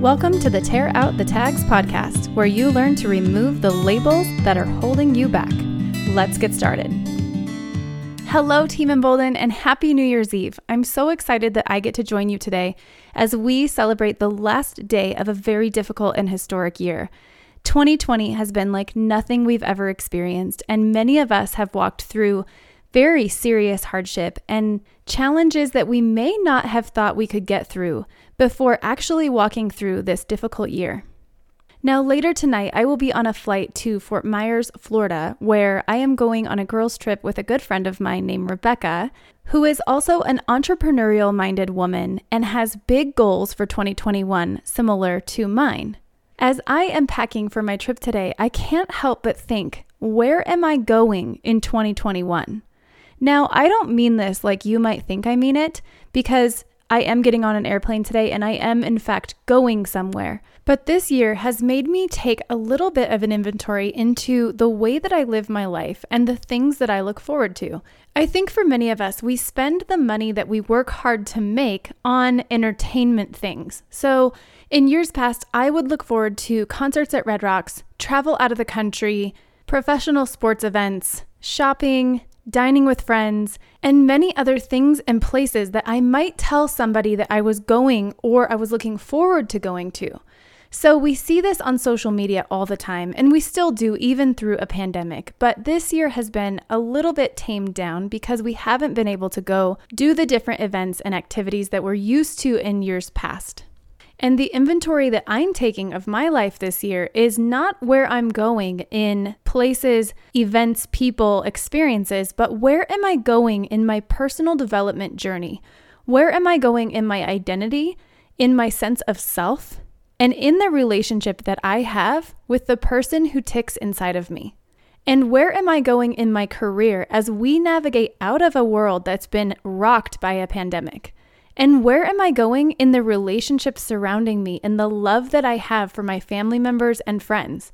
Welcome to the Tear Out the Tags podcast, where you learn to remove the labels that are holding you back. Let's get started. Hello, Team Embolden, and happy New Year's Eve. I'm so excited that I get to join you today as we celebrate the last day of a very difficult and historic year. 2020 has been like nothing we've ever experienced, and many of us have walked through very serious hardship and challenges that we may not have thought we could get through before actually walking through this difficult year. Now, later tonight, I will be on a flight to Fort Myers, Florida, where I am going on a girls' trip with a good friend of mine named Rebecca, who is also an entrepreneurial minded woman and has big goals for 2021 similar to mine. As I am packing for my trip today, I can't help but think, where am I going in 2021? Now, I don't mean this like you might think I mean it, because I am getting on an airplane today and I am, in fact, going somewhere. But this year has made me take a little bit of an inventory into the way that I live my life and the things that I look forward to. I think for many of us, we spend the money that we work hard to make on entertainment things. So, in years past, I would look forward to concerts at Red Rocks, travel out of the country, professional sports events, shopping, dining with friends, and many other things and places that I might tell somebody that I was going or I was looking forward to going to. So we see this on social media all the time, and we still do even through a pandemic. But this year has been a little bit tamed down because we haven't been able to go do the different events and activities that we're used to in years past. And the inventory that I'm taking of my life this year is not where I'm going in places, events, people, experiences, but where am I going in my personal development journey? Where am I going in my identity, in my sense of self, and in the relationship that I have with the person who ticks inside of me? And where am I going in my career as we navigate out of a world that's been rocked by a pandemic? And where am I going in the relationships surrounding me and the love that I have for my family members and friends?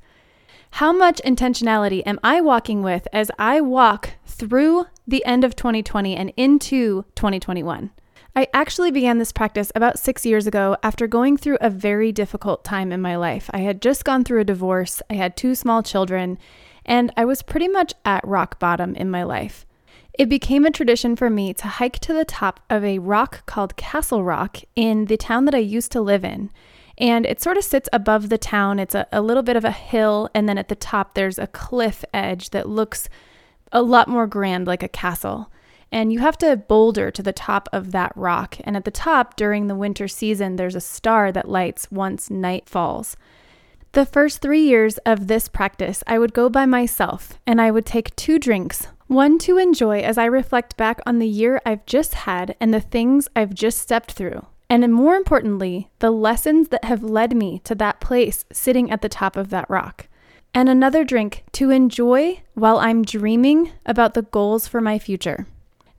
How much intentionality am I walking with as I walk through the end of 2020 and into 2021? I actually began this practice about six years ago after going through a very difficult time in my life. I had just gone through a divorce, I had two small children, and I was pretty much at rock bottom in my life. It became a tradition for me to hike to the top of a rock called Castle Rock in the town that I used to live in. And it sort of sits above the town. It's a, a little bit of a hill, and then at the top, there's a cliff edge that looks a lot more grand like a castle. And you have to boulder to the top of that rock. And at the top, during the winter season, there's a star that lights once night falls. The first three years of this practice, I would go by myself and I would take two drinks, one to enjoy as I reflect back on the year I've just had and the things I've just stepped through. And more importantly, the lessons that have led me to that place sitting at the top of that rock. And another drink to enjoy while I'm dreaming about the goals for my future.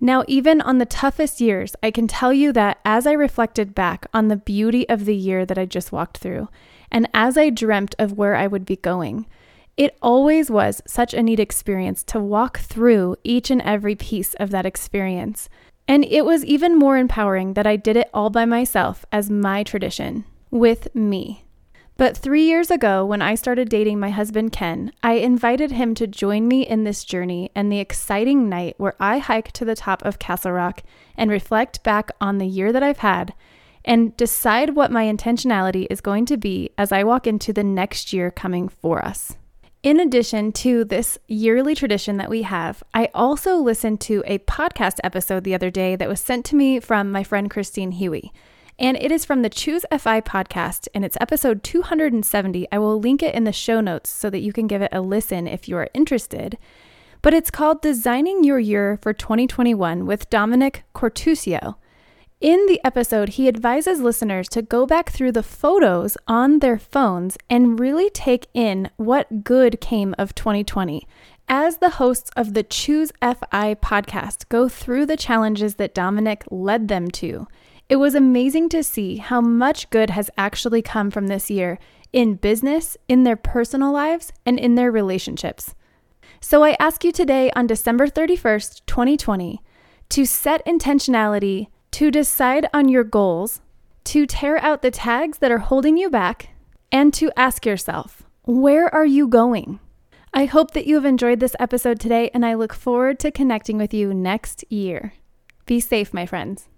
Now, even on the toughest years, I can tell you that as I reflected back on the beauty of the year that I just walked through, and as I dreamt of where I would be going, it always was such a neat experience to walk through each and every piece of that experience. And it was even more empowering that I did it all by myself as my tradition, with me. But three years ago, when I started dating my husband Ken, I invited him to join me in this journey and the exciting night where I hike to the top of Castle Rock and reflect back on the year that I've had and decide what my intentionality is going to be as I walk into the next year coming for us. In addition to this yearly tradition that we have, I also listened to a podcast episode the other day that was sent to me from my friend Christine Huey. And it is from the Choose FI podcast, and it's episode 270. I will link it in the show notes so that you can give it a listen if you are interested. But it's called Designing Your Year for 2021 with Dominick Quartuccio. In the episode, he advises listeners to go back through the photos on their phones and really take in what good came of 2020. As the hosts of the Choose FI podcast go through the challenges that Dominick led them to, it was amazing to see how much good has actually come from this year in business, in their personal lives, and in their relationships. So I ask you today on December 31st, 2020, to set intentionality to decide on your goals, to tear out the tags that are holding you back and to ask yourself, where are you going? I hope that you have enjoyed this episode today, and I look forward to connecting with you next year. Be safe, my friends.